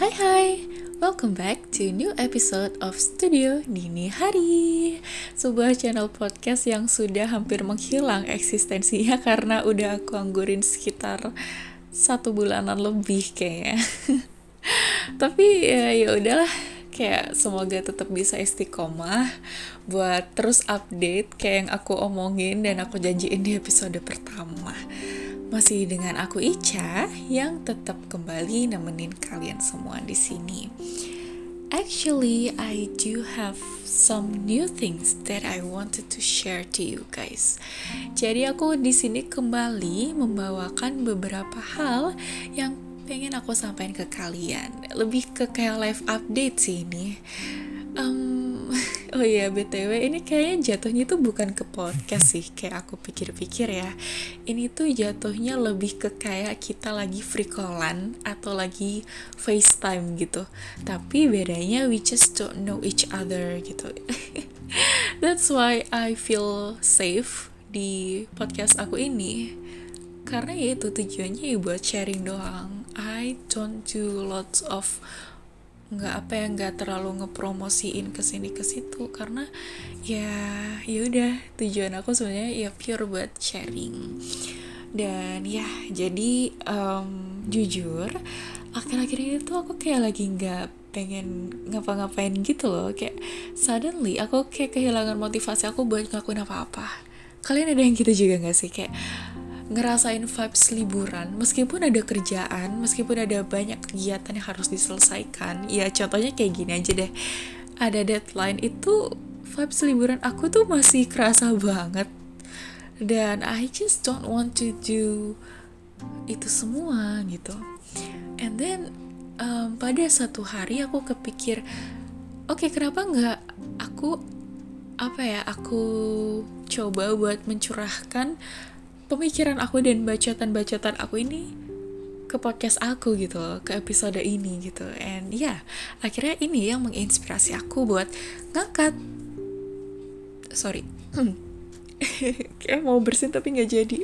Hai hai, welcome back to new episode of Studio Dini Hari. Sebuah channel podcast yang sudah hampir menghilang eksistensinya karena udah aku anggurin sekitar satu bulanan lebih kayaknya. Tapi ya ya udahlah, kayak semoga tetap bisa istiqomah buat terus update kayak yang aku omongin dan aku janjiin di episode pertama. Masih dengan aku Ica yang tetap kembali nemenin kalian semua di sini. Actually, I do have some new things that I wanted to share to you guys. Jadi aku di sini kembali membawakan beberapa hal yang pengen aku sampaikan ke kalian. Lebih ke kayak live update sih ini. Um, oh iya btw ini kayaknya jatuhnya tuh bukan ke podcast sih kayak aku pikir-pikir ya. Ini tuh jatuhnya lebih ke kayak kita lagi free callan atau lagi FaceTime gitu. Tapi bedanya we just don't know each other gitu. That's why I feel safe di podcast aku ini. Karena ya itu tujuannya ya buat sharing doang. I don't do lots of nggak apa ya nggak terlalu ngepromosiin ke sini ke situ. Karena ya ya udah tujuan aku sebenarnya ya pure buat sharing. Dan ya jadi um, jujur akhir-akhir ini tuh aku kayak lagi nggak pengen ngapa-ngapain gitu loh. Kayak suddenly aku kayak kehilangan motivasi aku buat ngelakuin apa-apa. Kalian ada yang gitu juga nggak sih? Kayak ngerasain vibes liburan meskipun ada kerjaan meskipun ada banyak kegiatan yang harus diselesaikan ya contohnya kayak gini aja deh. Ada deadline itu vibes liburan aku tuh masih kerasa banget. Dan I just don't want to do itu semua gitu. And then um, pada satu hari aku kepikir oke okay, kenapa nggak aku apa ya aku coba buat mencurahkan pemikiran aku dan bacotan-bacotan aku ini ke podcast aku gitu ke episode ini gitu. And ya yeah, akhirnya ini yang menginspirasi aku buat ngangkat. Sorry. Kayak mau bersin tapi nggak jadi.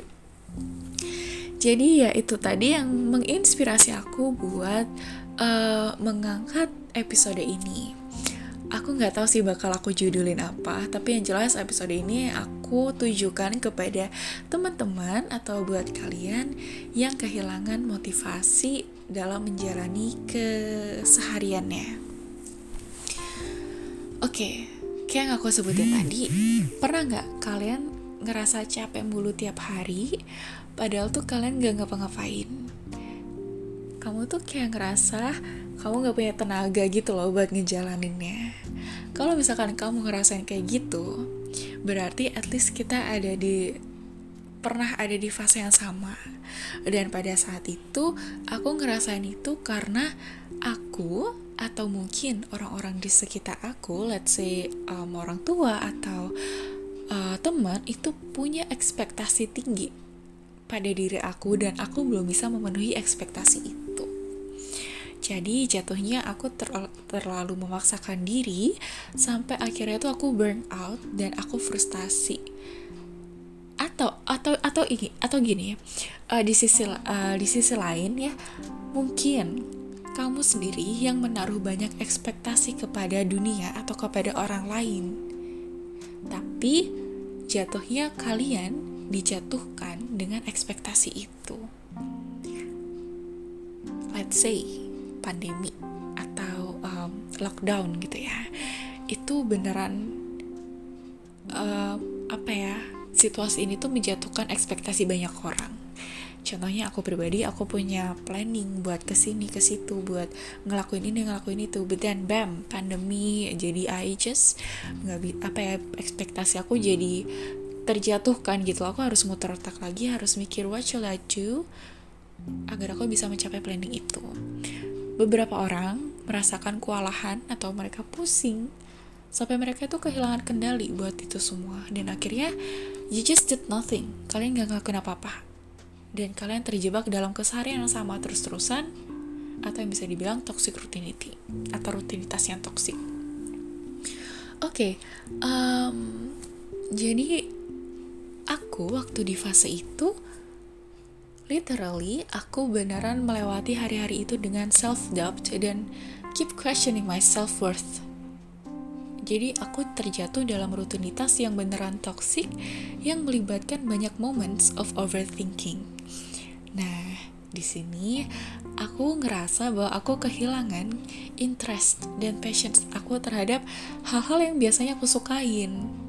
Jadi ya itu tadi yang menginspirasi aku buat uh, mengangkat episode ini aku nggak tahu sih bakal aku judulin apa tapi yang jelas episode ini aku tujukan kepada teman-teman atau buat kalian yang kehilangan motivasi dalam menjalani kesehariannya. Oke okay, kayak yang aku sebutin tadi pernah nggak kalian ngerasa capek mulu tiap hari padahal tuh kalian gak ngapa-ngapain? Kamu tuh kayak ngerasa kamu gak punya tenaga gitu loh buat ngejalaninnya. Kalau misalkan kamu ngerasain kayak gitu, berarti at least kita ada di pernah ada di fase yang sama. Dan pada saat itu, aku ngerasain itu karena aku atau mungkin orang-orang di sekitar aku, let's say um, orang tua atau uh, teman itu punya ekspektasi tinggi pada diri aku dan aku belum bisa memenuhi ekspektasi itu. Jadi jatuhnya aku ter terlalu memaksakan diri sampai akhirnya tuh aku burn out dan aku frustasi. Atau atau atau ini atau gini. Uh, di sisi uh, di sisi lain ya, mungkin kamu sendiri yang menaruh banyak ekspektasi kepada dunia atau kepada orang lain. Tapi jatuhnya kalian dijatuhkan dengan ekspektasi itu. Let's say pandemi atau um, lockdown gitu ya itu beneran uh, apa ya situasi ini tuh menjatuhkan ekspektasi banyak orang. Contohnya aku pribadi aku punya planning buat ke sini ke situ buat ngelakuin ini ngelakuin itu. But then bam pandemi jadi I just nggak apa ya ekspektasi aku jadi terjatuhkan gitu. Aku harus muter otak lagi harus mikir what shall I do? agar aku bisa mencapai planning itu Beberapa orang merasakan kewalahan atau mereka pusing sampai mereka itu kehilangan kendali buat itu semua. Dan akhirnya you just did nothing. Kalian gak ngelakuin apa-apa. Dan kalian terjebak dalam keseharian yang sama terus-terusan atau yang bisa dibilang toxic routinity atau rutinitas yang toxic. Oke okay, um, jadi aku waktu di fase itu literally aku beneran melewati hari-hari itu dengan self doubt dan keep questioning my self worth jadi aku terjatuh dalam rutinitas yang beneran toxic yang melibatkan banyak moments of overthinking. Nah, di sini aku ngerasa bahwa aku kehilangan interest dan passion aku terhadap hal-hal yang biasanya aku sukain.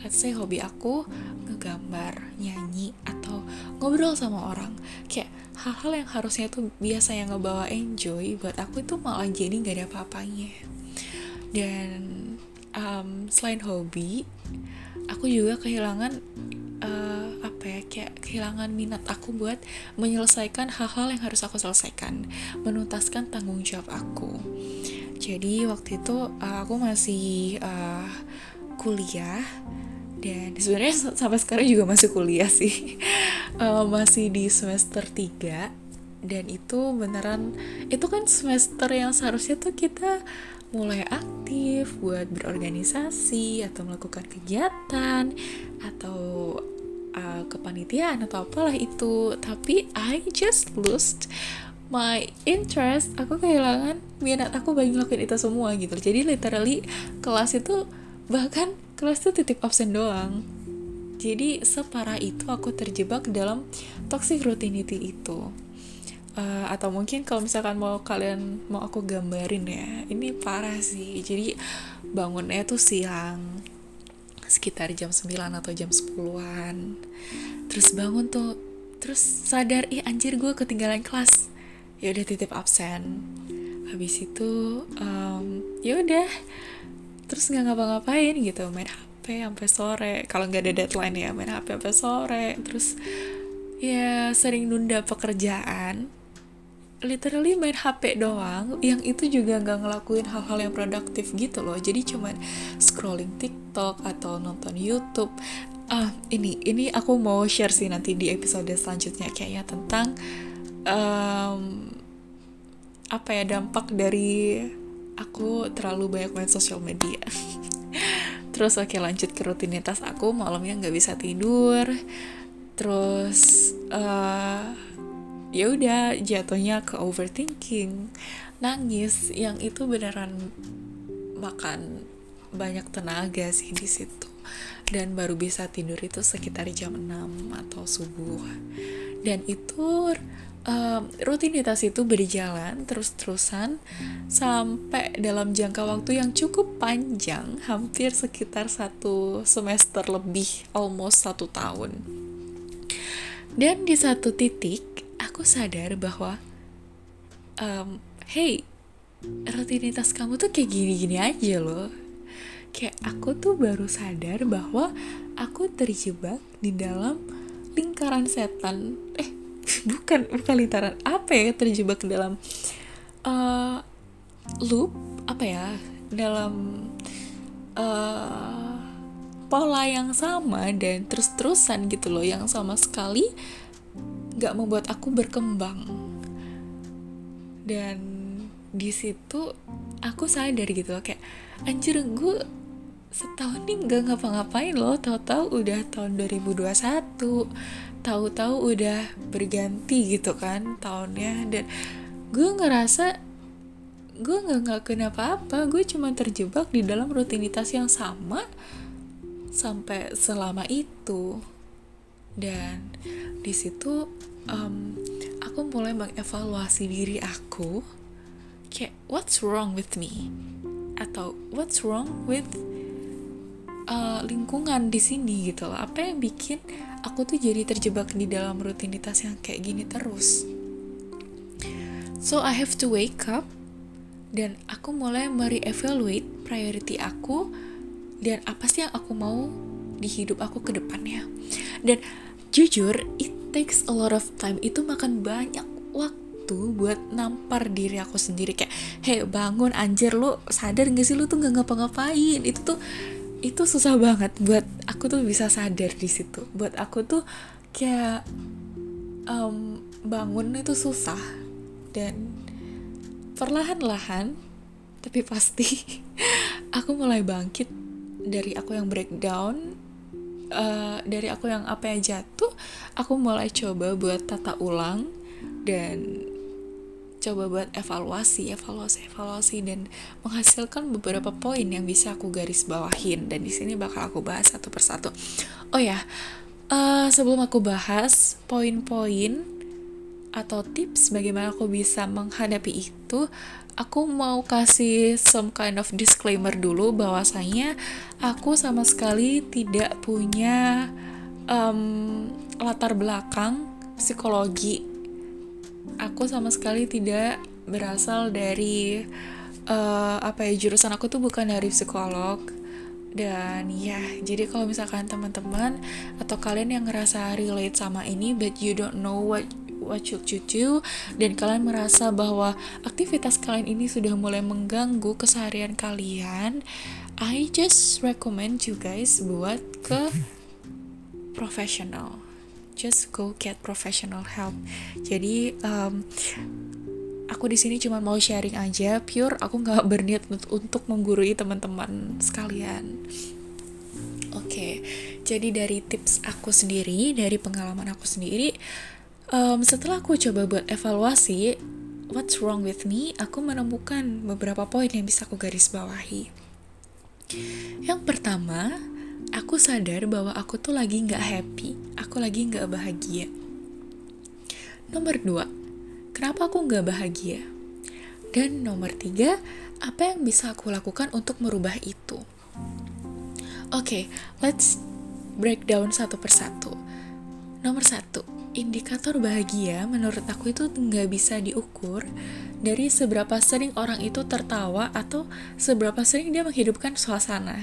Let's say hobi aku ngegambar, nyanyi, atau ngobrol sama orang. Kayak hal-hal yang harusnya tuh biasa yang ngebawa enjoy buat aku itu malah jadi gak ada apa-apanya. Dan um, selain hobi aku juga kehilangan uh, apa ya kayak kehilangan minat aku buat menyelesaikan hal-hal yang harus aku selesaikan menuntaskan tanggung jawab aku jadi waktu itu uh, aku masih uh, kuliah dan sebenarnya sampai sekarang juga masih kuliah sih. Uh, masih di semester 3 dan itu beneran itu kan semester yang seharusnya tuh kita mulai aktif buat berorganisasi atau melakukan kegiatan atau uh, kepanitiaan atau apalah itu. Tapi I just lost my interest. Aku kehilangan minat aku bagi ngelakuin itu semua gitu. Jadi literally kelas itu bahkan kelas itu titip absen doang. Jadi separah itu aku terjebak dalam toxic routinity itu. Uh, atau mungkin kalau misalkan mau kalian mau aku gambarin ya ini parah sih. Jadi bangunnya tuh siang sekitar jam 9 atau jam 10-an terus bangun tuh terus sadar ih anjir gue ketinggalan kelas. Ya udah titip absen. Habis itu um, ya udah terus nggak ngapa-ngapain gitu main HP sampai sore. Kalau nggak ada deadline ya main HP sampai sore. Terus ya sering nunda pekerjaan. Literally main HP doang yang itu juga nggak ngelakuin hal-hal yang produktif gitu loh. Jadi cuman scrolling TikTok atau nonton YouTube. Ah ini ini aku mau share sih nanti di episode selanjutnya. Kayaknya tentang um, apa ya dampak dari terlalu banyak main sosial media. Terus oke lanjut ke rutinitas aku. Malamnya nggak bisa tidur. Terus uh, ya udah jatuhnya ke overthinking. Nangis yang itu beneran makan banyak tenaga sih di situ. Dan baru bisa tidur itu sekitar jam 6 atau subuh. Dan itu um, rutinitas itu berjalan terus-terusan sampai dalam jangka waktu yang cukup panjang hampir sekitar satu semester lebih almost satu tahun. Dan di satu titik aku sadar bahwa um, hey rutinitas kamu tuh kayak gini-gini aja loh. Kayak aku tuh baru sadar bahwa aku terjebak di dalam lingkaran setan eh bukan bukan lingkaran apa ya terjebak dalam uh, loop apa ya dalam uh, pola yang sama dan terus-terusan gitu loh yang sama sekali gak membuat aku berkembang. Dan di situ aku sadar gitu loh kayak anjir gue setahun nih gak ngapa-ngapain loh tahu-tahu udah tahun 2021 tahu-tahu udah berganti gitu kan tahunnya. Dan gue ngerasa gue nggak ngelakuin apa-apa. Gue cuma terjebak di dalam rutinitas yang sama sampai selama itu. Dan di situ um, aku mulai mengevaluasi diri aku. Kayak what's wrong with me? Atau what's wrong with uh, lingkungan di sini gitu loh. Apa yang bikin aku tuh jadi terjebak di dalam rutinitas yang kayak gini terus. So I have to wake up dan aku mulai merevaluate priority aku dan apa sih yang aku mau di hidup aku ke depannya. Dan jujur it takes a lot of time. Itu makan banyak waktu buat nampar diri aku sendiri. Kayak hey bangun anjir lu sadar gak sih lu tuh nggak ngapa-ngapain? Itu tuh itu susah banget buat aku tuh bisa sadar di situ. Buat aku tuh kayak um, bangun itu susah dan perlahan-lahan tapi pasti aku mulai bangkit dari aku yang breakdown uh, dari aku yang apa yang jatuh aku mulai coba buat tata ulang dan coba buat evaluasi, evaluasi, evaluasi dan menghasilkan beberapa poin yang bisa aku garis bawahin dan di sini bakal aku bahas satu persatu. Oh ya, uh, sebelum aku bahas poin-poin atau tips bagaimana aku bisa menghadapi itu, aku mau kasih some kind of disclaimer dulu bahwasanya aku sama sekali tidak punya um, latar belakang psikologi aku sama sekali tidak berasal dari uh, apa ya jurusan aku tuh bukan dari psikolog. Dan ya jadi kalau misalkan teman-teman atau kalian yang ngerasa relate sama ini but you don't know what what should you do dan kalian merasa bahwa aktivitas kalian ini sudah mulai mengganggu keseharian kalian I just recommend you guys buat ke profesional just go get professional help. Jadi um, aku di sini cuma mau sharing aja pure aku nggak berniat untuk menggurui teman-teman sekalian. Oke okay, jadi dari tips aku sendiri dari pengalaman aku sendiri um, setelah aku coba buat evaluasi what's wrong with me aku menemukan beberapa poin yang bisa aku garis bawahi. Yang pertama aku sadar bahwa aku tuh lagi nggak happy, aku lagi nggak bahagia. Nomor dua, kenapa aku nggak bahagia? Dan nomor tiga, apa yang bisa aku lakukan untuk merubah itu? Oke, okay, let's break down satu persatu. Nomor satu, indikator bahagia menurut aku itu nggak bisa diukur dari seberapa sering orang itu tertawa atau seberapa sering dia menghidupkan suasana.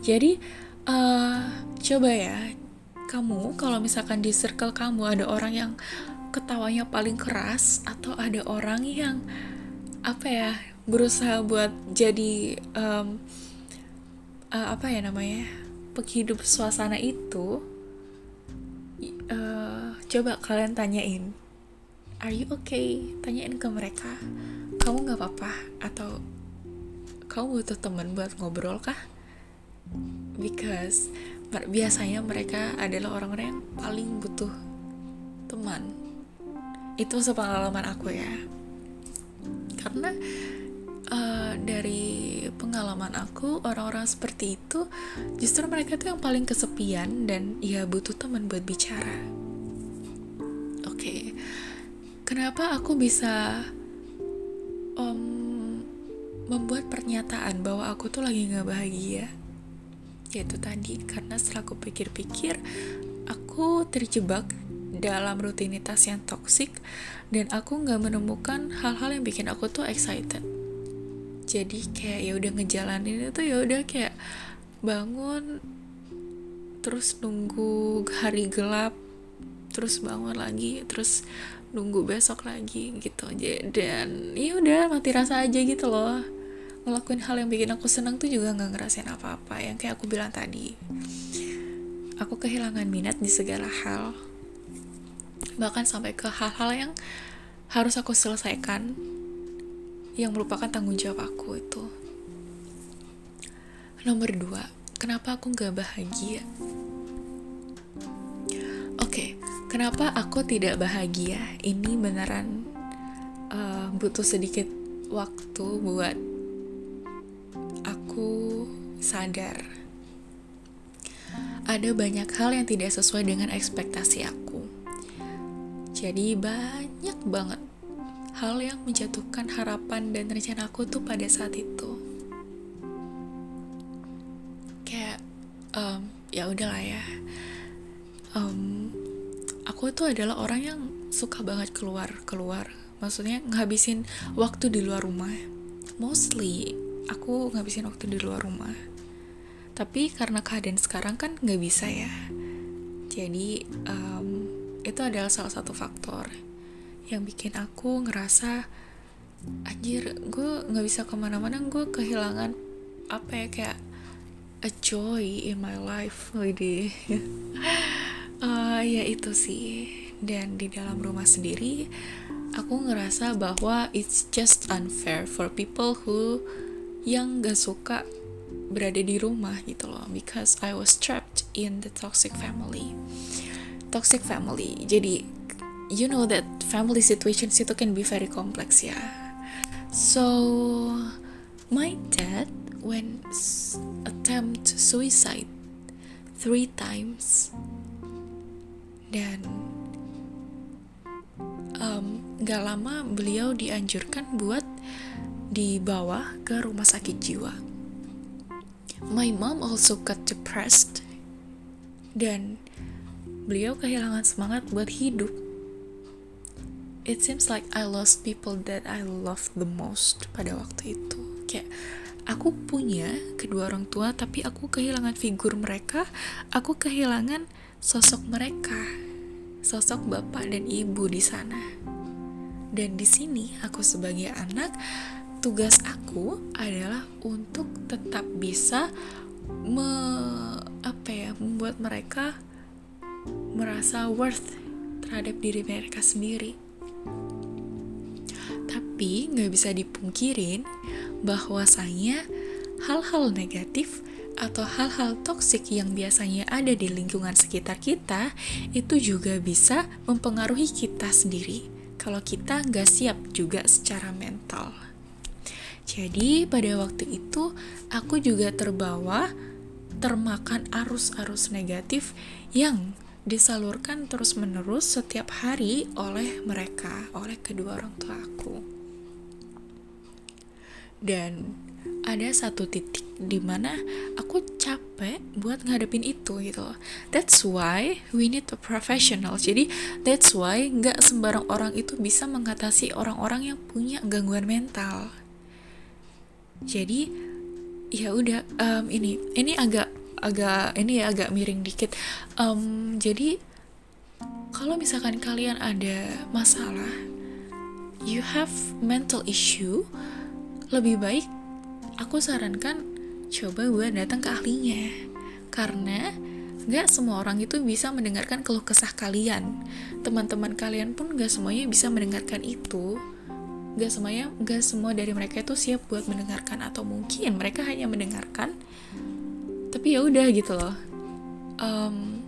Jadi, uh, coba ya. Kamu kalau misalkan di circle kamu ada orang yang ketawanya paling keras atau ada orang yang apa ya berusaha buat jadi um, uh, apa ya namanya penghidup suasana itu uh, coba kalian tanyain are you okay? Tanyain ke mereka. Kamu nggak apa-apa? Atau kamu butuh teman buat ngobrol kah because biasanya mereka adalah orang-orang yang paling butuh teman. Itu sepengalaman aku ya. Karena uh, dari pengalaman aku orang-orang seperti itu justru mereka tuh yang paling kesepian dan ya butuh teman buat bicara. Oke. Okay. kenapa aku bisa um, membuat pernyataan bahwa aku tuh lagi nggak bahagia yaitu tadi. Karena setelah aku pikir-pikir aku terjebak dalam rutinitas yang toksik dan aku nggak menemukan hal-hal yang bikin aku tuh excited. Jadi kayak ya udah ngejalanin itu ya udah kayak bangun terus nunggu hari gelap terus bangun lagi terus nunggu besok lagi gitu. Dan ya udah mati rasa aja gitu loh ngelakuin hal yang bikin aku senang tuh juga nggak ngerasain apa-apa. Yang kayak aku bilang tadi aku kehilangan minat di segala hal. Bahkan sampai ke hal-hal yang harus aku selesaikan yang merupakan tanggung jawab aku itu. Nomor dua kenapa aku nggak bahagia? Oke kenapa aku tidak bahagia? Ini beneran uh, butuh sedikit waktu buat sadar ada banyak hal yang tidak sesuai dengan ekspektasi aku. Jadi banyak banget hal yang menjatuhkan harapan dan rencana aku tuh pada saat itu. Kayak um, ya udahlah ya. Um, aku tuh adalah orang yang suka banget keluar keluar. Maksudnya ngabisin waktu di luar rumah. Mostly aku ngabisin waktu di luar rumah tapi karena keadaan sekarang kan nggak bisa ya. Jadi um, itu adalah salah satu faktor yang bikin aku ngerasa anjir gue nggak bisa ke mana-mana gue kehilangan apa ya kayak a joy in my life jadi uh, ya itu sih. Dan di dalam rumah sendiri aku ngerasa bahwa it's just unfair for people who yang gak suka berada di rumah gitu loh because I was trapped in the toxic family. Toxic family. Jadi you know that family situations itu can be very complex ya. So my dad went attempt suicide three times dan um, gak lama beliau dianjurkan buat dibawa ke rumah sakit jiwa. My mom also got depressed dan beliau kehilangan semangat buat hidup. It seems like I lost people that I love the most pada waktu itu. Kayak aku punya kedua orang tua tapi aku kehilangan figur mereka, aku kehilangan sosok mereka, sosok bapak dan ibu di sana. Dan di sini aku sebagai anak tugas aku adalah untuk tetap bisa me, apa ya membuat mereka merasa worth terhadap diri mereka sendiri. Tapi nggak bisa dipungkirin bahwasanya hal-hal negatif atau hal-hal toksik yang biasanya ada di lingkungan sekitar kita itu juga bisa mempengaruhi kita sendiri kalau kita nggak siap juga secara mental. Jadi pada waktu itu aku juga terbawa termakan arus-arus negatif yang disalurkan terus-menerus setiap hari oleh mereka, oleh kedua orang tua aku. Dan ada satu titik di mana aku capek buat ngadepin itu gitu That's why we need a professional. Jadi that's why nggak sembarang orang itu bisa mengatasi orang-orang yang punya gangguan mental jadi ya udah um, ini ini agak agak ini ya agak miring dikit. Um, jadi kalau misalkan kalian ada masalah you have mental issue lebih baik aku sarankan coba buat datang ke ahlinya. Karena nggak semua orang itu bisa mendengarkan keluh kesah kalian. Teman-teman kalian pun nggak semuanya bisa mendengarkan itu gak semuanya gak semua dari mereka itu siap buat mendengarkan atau mungkin mereka hanya mendengarkan. Tapi ya udah gitu loh. Um,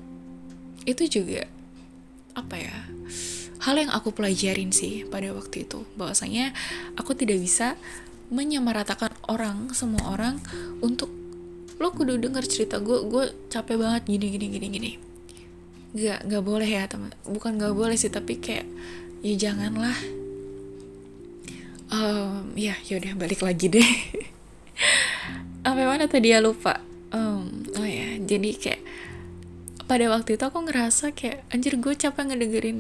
itu juga apa ya hal yang aku pelajarin sih pada waktu itu. Bahwasanya aku tidak bisa menyamaratakan orang semua orang untuk lo kudu denger cerita gue gue capek banget gini gini gini gini. Gak gak boleh ya teman bukan gak boleh sih tapi kayak ya janganlah um, ya yaudah balik lagi deh. Apa mana tadi ya lupa? Um, oh ya jadi kayak pada waktu itu aku ngerasa kayak anjir gue capek ngedengerin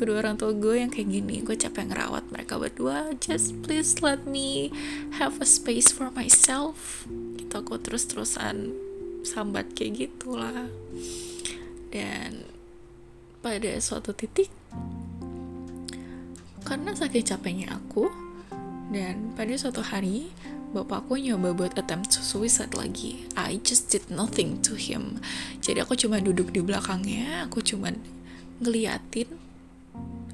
kedua orang tua gue yang kayak gini. Gue capek ngerawat mereka berdua. Just please let me have a space for myself. Gitu aku terus terusan sambat kayak gitulah. Dan pada suatu titik karena saking capeknya aku dan pada suatu hari, bapakku nyoba buat attempt suicide lagi. I just did nothing to him. Jadi aku cuma duduk di belakangnya, aku cuma ngeliatin.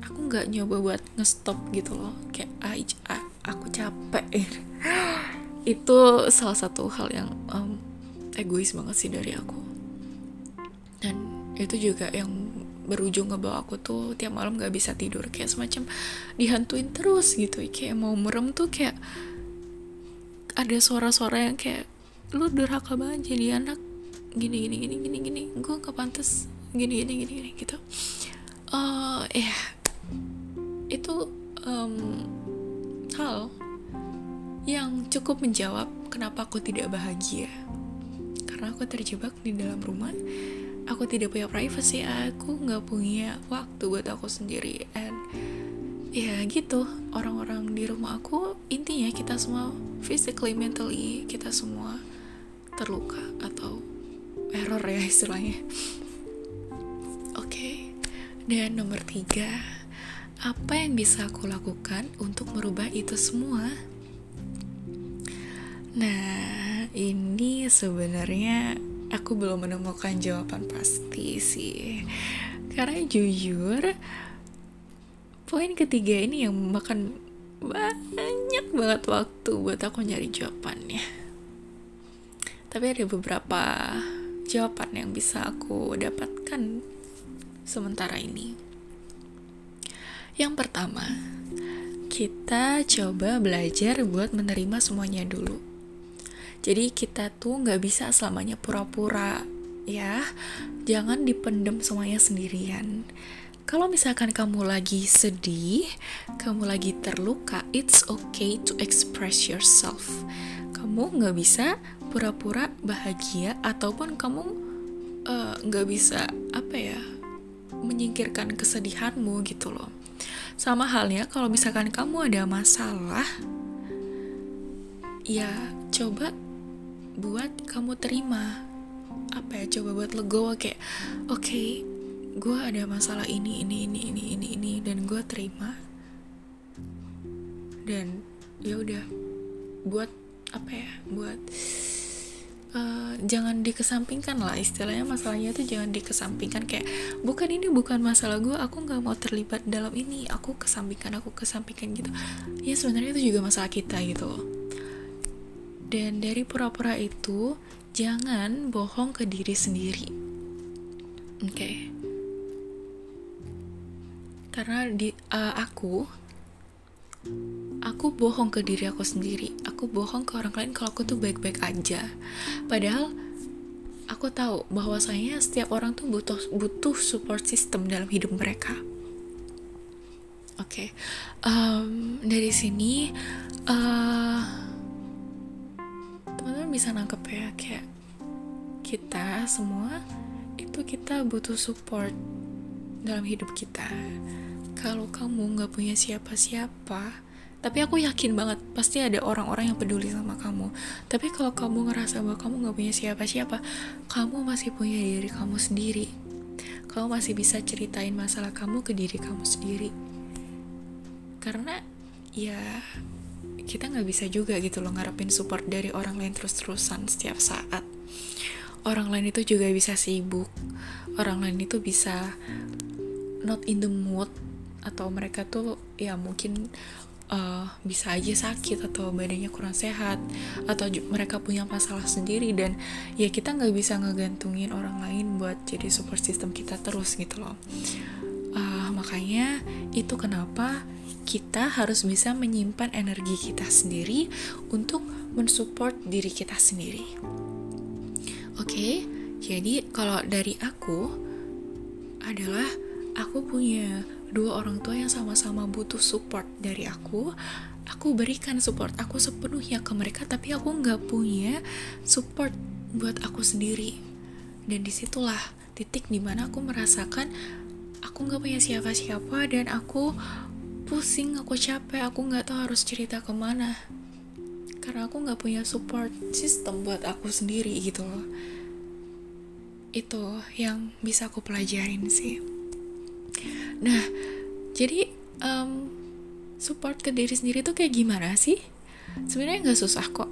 Aku nggak nyoba buat ngestop gitu loh. Kayak I, I aku capek. Itu salah satu hal yang um, egois banget sih dari aku. Dan itu juga yang berujung ngebawa aku tuh tiap malam gak bisa tidur. Kayak semacam dihantuin terus gitu. Kayak mau merem tuh kayak ada suara-suara yang kayak lu durhaka banget jadi anak. Gini gini gini gini gini. Gue gak pantas. Gini gini gini gini gitu. Uh, ya itu um, hal yang cukup menjawab kenapa aku tidak bahagia. Karena aku terjebak di dalam rumah aku tidak punya privacy aku nggak punya waktu buat aku sendiri and ya gitu orang-orang di rumah aku intinya kita semua physically mentally kita semua terluka atau error ya istilahnya oke okay. dan nomor tiga apa yang bisa aku lakukan untuk merubah itu semua nah ini sebenarnya aku belum menemukan jawaban pasti sih karena jujur poin ketiga ini yang makan banyak banget waktu buat aku nyari jawabannya tapi ada beberapa jawaban yang bisa aku dapatkan sementara ini. Yang pertama, kita coba belajar buat menerima semuanya dulu. Jadi kita tuh nggak bisa selamanya pura-pura, ya. Jangan dipendem semuanya sendirian. Kalau misalkan kamu lagi sedih, kamu lagi terluka, it's okay to express yourself. Kamu nggak bisa pura-pura bahagia ataupun kamu eh, nggak uh, bisa apa ya menyingkirkan kesedihanmu gitu loh sama halnya kalau misalkan kamu ada masalah, ya coba buat kamu terima. Apa ya, coba buat legowo kayak, oke, okay, gue ada masalah ini, ini, ini, ini, ini, ini, dan gue terima. Dan ya udah, buat apa ya, buat uh, jangan dikesampingkan lah istilahnya masalahnya tuh jangan dikesampingkan kayak bukan ini bukan masalah gue aku nggak mau terlibat dalam ini aku kesampingkan aku kesampingkan gitu ya sebenarnya itu juga masalah kita gitu dan dari pura-pura itu jangan bohong ke diri sendiri oke okay. karena di uh, aku aku bohong ke diri aku sendiri aku bohong ke orang lain kalau aku tuh baik-baik aja padahal aku tahu bahwasanya setiap orang tuh butuh butuh support system dalam hidup mereka oke okay. um, dari sini uh, teman-teman bisa nangkep ya kayak kita semua itu kita butuh support dalam hidup kita. Kalau kamu nggak punya siapa-siapa tapi aku yakin banget pasti ada orang-orang yang peduli sama kamu. Tapi kalau kamu ngerasa bahwa kamu nggak punya siapa-siapa kamu masih punya diri kamu sendiri. Kamu masih bisa ceritain masalah kamu ke diri kamu sendiri. Karena ya kita nggak bisa juga gitu loh ngarepin support dari orang lain terus-terusan setiap saat. Orang lain itu juga bisa sibuk. Orang lain itu bisa not in the mood atau mereka tuh ya mungkin uh, bisa aja sakit atau badannya kurang sehat atau mereka punya masalah sendiri dan ya kita nggak bisa ngegantungin orang lain buat jadi support system kita terus gitu loh. Uh, makanya itu kenapa kita harus bisa menyimpan energi kita sendiri untuk mensupport diri kita sendiri oke okay? jadi kalau dari aku adalah aku punya dua orang tua yang sama-sama butuh support dari aku aku berikan support aku sepenuhnya ke mereka tapi aku nggak punya support buat aku sendiri dan di situlah titik di mana aku merasakan aku nggak punya siapa-siapa dan aku pusing aku capek aku nggak tahu harus cerita ke mana karena aku nggak punya support system buat aku sendiri gitu loh itu yang bisa aku pelajarin sih Nah, jadi um, support ke diri sendiri tuh kayak gimana sih? Sebenarnya nggak susah kok.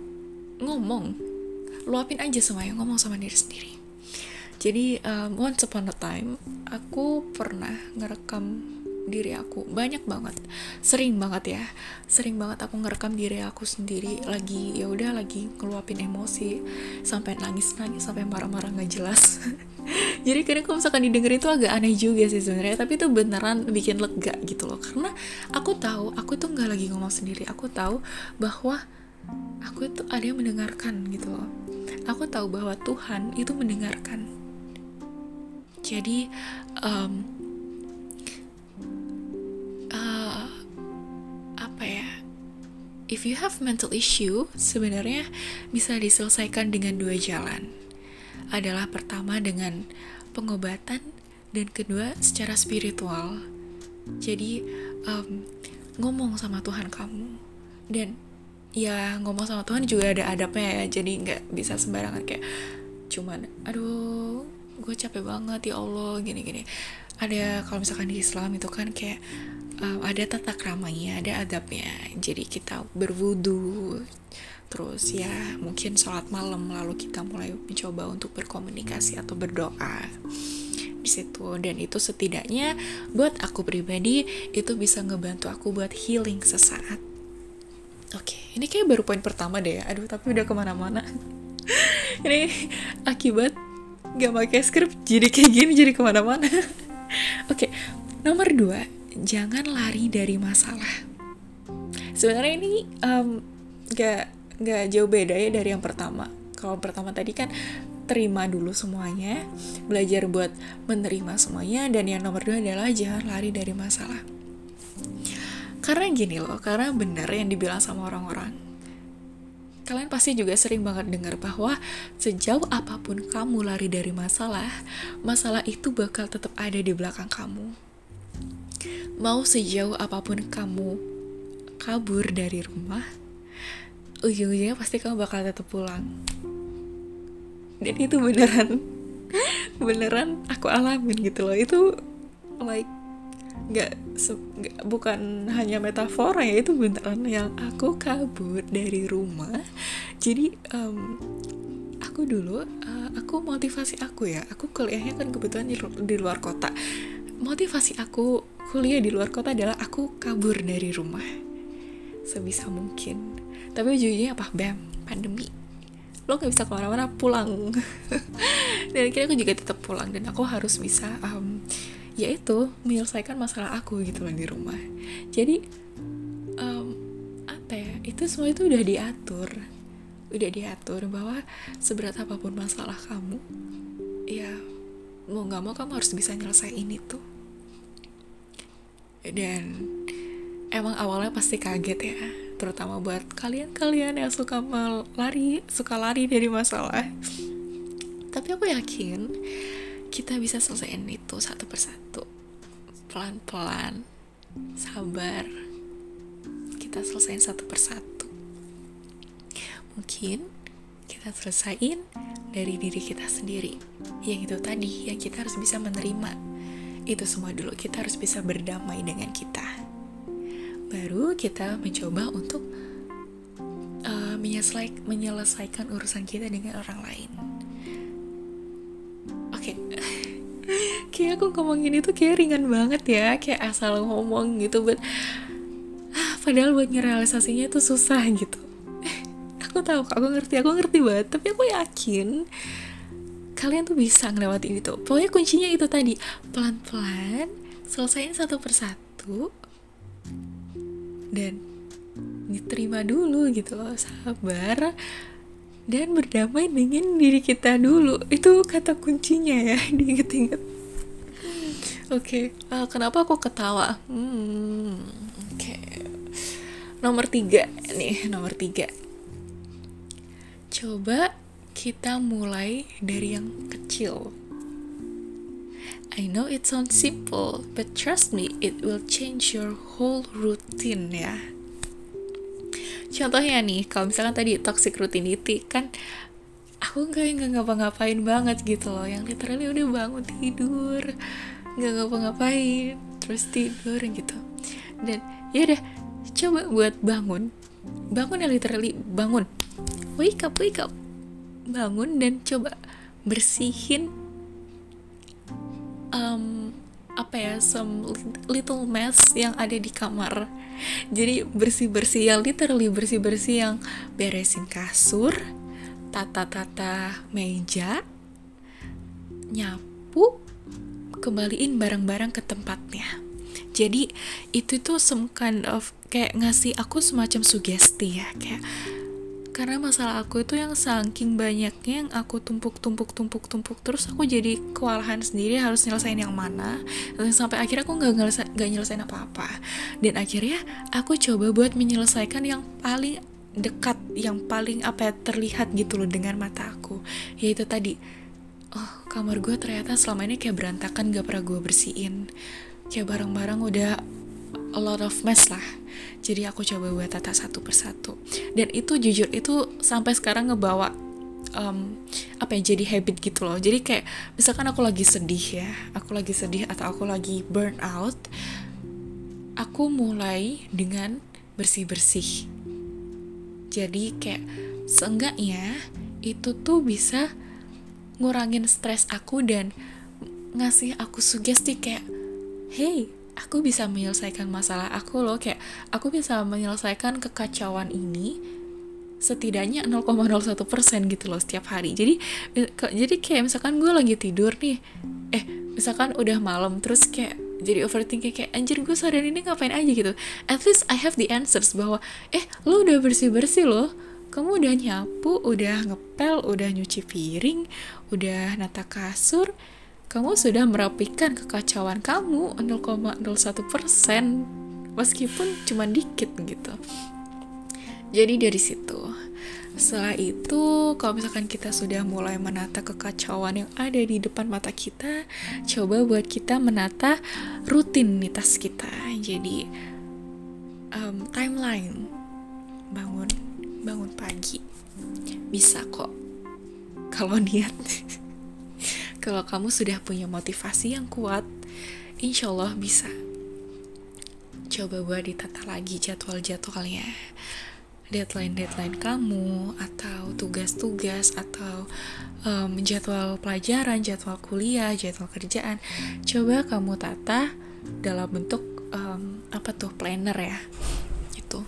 Ngomong, luapin aja semuanya ngomong sama diri sendiri. Jadi um, once upon a time, aku pernah ngerekam diri aku. Banyak banget. Sering banget ya. Sering banget aku ngerekam diri aku sendiri. Lagi ya udah lagi ngeluapin emosi. Sampai nangis nangis sampai marah-marah nggak jelas. Jadi kadang kalau misalkan didengar itu agak aneh juga sih sebenarnya. Tapi itu beneran bikin lega gitu loh. Karena aku tahu aku tuh nggak lagi ngomong sendiri. Aku tahu bahwa aku itu ada yang mendengarkan gitu loh. Aku tahu bahwa Tuhan itu mendengarkan. Jadi um, uh, apa ya if you have mental issue sebenarnya bisa diselesaikan dengan dua jalan adalah pertama dengan pengobatan dan kedua secara spiritual. Jadi um, ngomong sama Tuhan kamu dan ya ngomong sama Tuhan juga ada adabnya ya. Jadi nggak bisa sembarangan kayak cuman aduh gue capek banget ya Allah gini-gini. Ada kalau misalkan di Islam itu kan kayak um, ada tata keramanya, ada adabnya. Jadi kita berwudu, terus ya mungkin sholat malam lalu kita mulai mencoba untuk berkomunikasi atau berdoa di situ. Dan itu setidaknya buat aku pribadi itu bisa ngebantu aku buat healing sesaat. Oke ini kayak baru poin pertama deh ya. Aduh tapi udah ke mana-mana. Ini akibat gak pakai skrip jadi kayak gini jadi ke mana-mana. Oke okay, nomor dua jangan lari dari masalah. Sebenarnya ini um, gak gak jauh beda ya dari yang pertama. Kalau pertama tadi kan terima dulu semuanya belajar buat menerima semuanya dan yang nomor dua adalah jangan lari dari masalah. Karena gini loh karena benar yang dibilang sama orang-orang kalian pasti juga sering banget dengar bahwa sejauh apa pun kamu lari dari masalah, masalah itu bakal tetap ada di belakang kamu. Mau sejauh apa pun kamu kabur dari rumah, ujung-ujungnya pasti kamu bakal tetap pulang. Dan itu beneran, beneran aku alamin gitu loh. Itu like nggak bukan hanya metafora ya itu beneran yang aku kabur dari rumah jadi um, aku dulu uh, aku motivasi aku ya aku kuliahnya kan kebetulan di, di luar kota motivasi aku kuliah di luar kota adalah aku kabur dari rumah. Sebisa mungkin. Tapi ujungnya apa? Bam pandemi. Lo gak bisa ke mana-mana pulang. Dan akhirnya aku juga tetap pulang. Dan aku harus bisa um, yaitu menyelesaikan masalah aku gitu loh di rumah. Jadi um, apa ya itu semua itu udah diatur. Udah diatur bahwa seberat apa pun masalah kamu ya mau nggak mau kamu harus bisa nyelesain itu dan emang awalnya pasti kaget ya terutama buat kalian-kalian yang suka lari suka lari dari masalah. Tapi aku yakin kita bisa selesaiin itu satu persatu. Pelan-pelan sabar kita selesaiin satu persatu. Mungkin kita selesaiin dari diri kita sendiri. Yang itu tadi yang kita harus bisa menerima itu semua dulu. Kita harus bisa berdamai dengan kita. Baru kita mencoba untuk uh, menyelesaikan urusan kita dengan orang lain. Kayak kayak aku ngomongin itu kayak ringan banget ya. Kayak asal ngomong gitu but ah, padahal buat ngerealisasinya itu susah gitu. Aku tahu aku ngerti aku ngerti banget. Tapi aku yakin kalian tuh bisa ngelewatin itu pokoknya kuncinya itu tadi. Pelan-pelan selesaiin satu persatu dan diterima dulu gitu loh. Sabar dan berdamai dengan diri kita dulu. Itu kata kuncinya ya diinget-inget. Oke okay. uh, kenapa aku ketawa? Hmm, oke. Okay. nomor tiga nih nomor tiga. Coba kita mulai dari yang kecil. I know it sounds simple, but trust me, it will change your whole routine ya. Contohnya nih kalau misalkan tadi toxic routinity kan aku nggak nggak ngapa-ngapain banget gitu loh. Yang literally udah bangun tidur nggak ngapa-ngapain terus tidur gitu. Dan ya udah coba buat bangun. Bangun ya literally bangun. Wake up wake up bangun dan coba bersihin um, apa ya some little mess yang ada di kamar. Jadi bersih-bersih yang literally bersih-bersih yang beresin kasur tata-tata meja nyapu kembaliin barang-barang ke tempatnya. Jadi itu tuh some kind of kayak ngasih aku semacam sugesti ya kayak karena masalah aku itu yang saking banyaknya yang aku tumpuk tumpuk tumpuk tumpuk terus aku jadi kewalahan sendiri harus nyelesain yang mana. Dan sampai akhirnya aku nggak nyelesain nggak nyelesain apa apa dan akhirnya aku coba buat menyelesaikan yang paling dekat yang paling apa ya terlihat gitu loh dengan mata aku. Yaitu tadi oh kamar gue ternyata selama ini kayak berantakan gak pernah gue bersihin. Kayak barang-barang udah a lot of mess lah. Jadi aku coba buat tata satu persatu. Dan itu jujur itu sampai sekarang ngebawa um, apa ya jadi habit gitu loh. Jadi kayak misalkan aku lagi sedih ya aku lagi sedih atau aku lagi burn out aku mulai dengan bersih bersih jadi kayak seenggaknya itu tuh bisa ngurangin stres aku dan ngasih aku sugesti kayak hey aku bisa menyelesaikan masalah aku loh. Kayak aku bisa menyelesaikan kekacauan ini setidaknya 0,01 persen gitu loh setiap hari. Jadi eh, jadi kayak misalkan gue lagi tidur nih eh misalkan udah malam terus kayak jadi overthinking kayak anjir gue seharian ini ngapain aja? gitu. At least I have the answers bahwa eh lo udah bersih bersih loh. Kamu udah nyapu udah ngepel udah nyuci piring udah nata kasur kamu sudah merapikan kekacauan kamu 0,01 persen meskipun cuma dikit gitu. Jadi dari situ setelah itu kalau misalkan kita sudah mulai menata kekacauan yang ada di depan mata kita coba buat kita menata rutinitas kita. Jadi um, timeline bangun bangun pagi. Bisa kok kalau niat kalau kamu sudah punya motivasi yang kuat insya Allah bisa coba buat ditata lagi jadwal-jadwalnya deadline-deadline kamu atau tugas-tugas atau um, jadwal pelajaran, jadwal kuliah, jadwal kerjaan, coba kamu tata dalam bentuk um, apa tuh planner ya, gitu.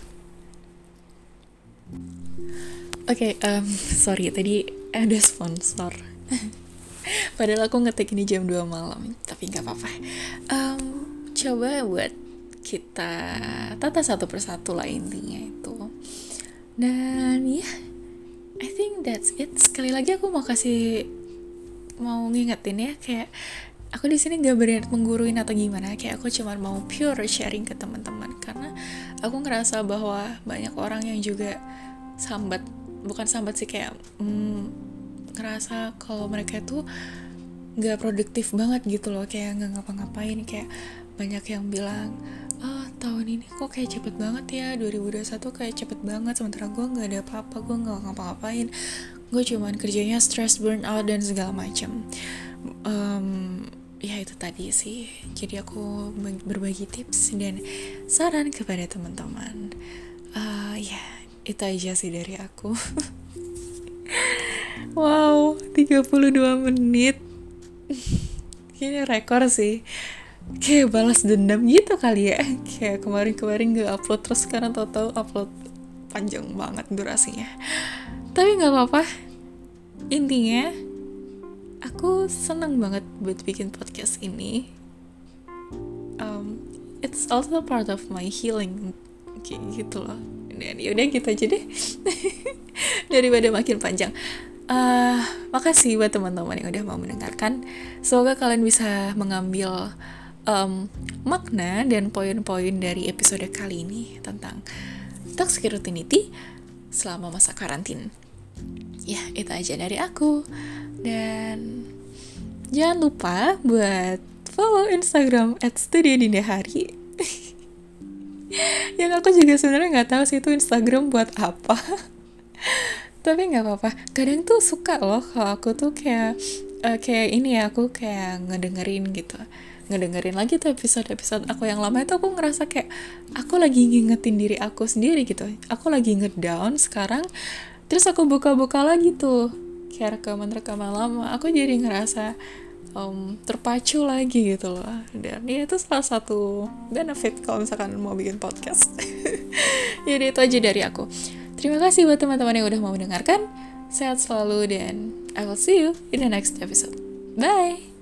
Oke, okay, um, sorry tadi ada sponsor. Padahal aku ngetik ini jam 2 malam, tapi nggak apa-apa. Um, coba buat kita tata satu persatu lah intinya itu. Dan ya yeah, I think that's it. Sekali lagi aku mau kasih mau ngingetin ya kayak aku di sini gak berniat mengguruin atau gimana. Kayak aku cuma mau pure sharing ke teman-teman. Karena aku ngerasa bahwa banyak orang yang juga sambat bukan sambat sih kayak hmm, ngerasa kalau mereka itu nggak produktif banget gitu loh kayak nggak ngapa-ngapain. Kayak banyak yang bilang ah tahun ini kok kayak cepet banget ya 2021 kayak cepet banget sementara gue nggak ada apa-apa gue nggak ngapa-ngapain. Gue cuman kerjanya stress burnout dan segala macam um, ya itu tadi sih. Jadi aku berbagi tips dan saran kepada teman-teman. Uh, ya itu aja sih dari aku wow 32 menit. Ini rekor sih. Kayak balas dendam gitu kali ya. Kayak kemarin-kemarin gak upload terus sekarang tau-tau upload panjang banget durasinya. Tapi nggak apa-apa. Intinya aku senang banget buat bikin podcast ini. Um, it's also part of my healing. Kayak gitu loh. Dan yaudah gitu aja deh. Daripada makin panjang uh, makasih buat teman-teman yang udah mau mendengarkan semoga kalian bisa mengambil um, makna dan poin-poin dari episode kali ini tentang toxic routinity selama masa karantin. Ya, itu aja dari aku. Dan jangan lupa buat follow Instagram at studio dini hari. yang aku juga sebenarnya nggak tahu sih itu Instagram buat apa. Tapi nggak apa-apa. Kadang tuh suka loh kalau aku tuh kayak uh, kayak ini ya aku kayak ngedengerin gitu. Ngedengerin lagi tuh episode-episode aku yang lama itu aku ngerasa kayak aku lagi ngingetin diri aku sendiri gitu. Aku lagi ngedown sekarang terus aku buka-buka lagi tuh kayak rekaman-rekaman lama. Aku jadi ngerasa um, terpacu lagi gitu loh. Dan ya itu salah satu benefit kalau misalkan mau bikin podcast. Jadi itu aja dari aku terima kasih buat teman-teman yang udah mau mendengarkan. Sehat selalu dan I will see you in the next episode. Bye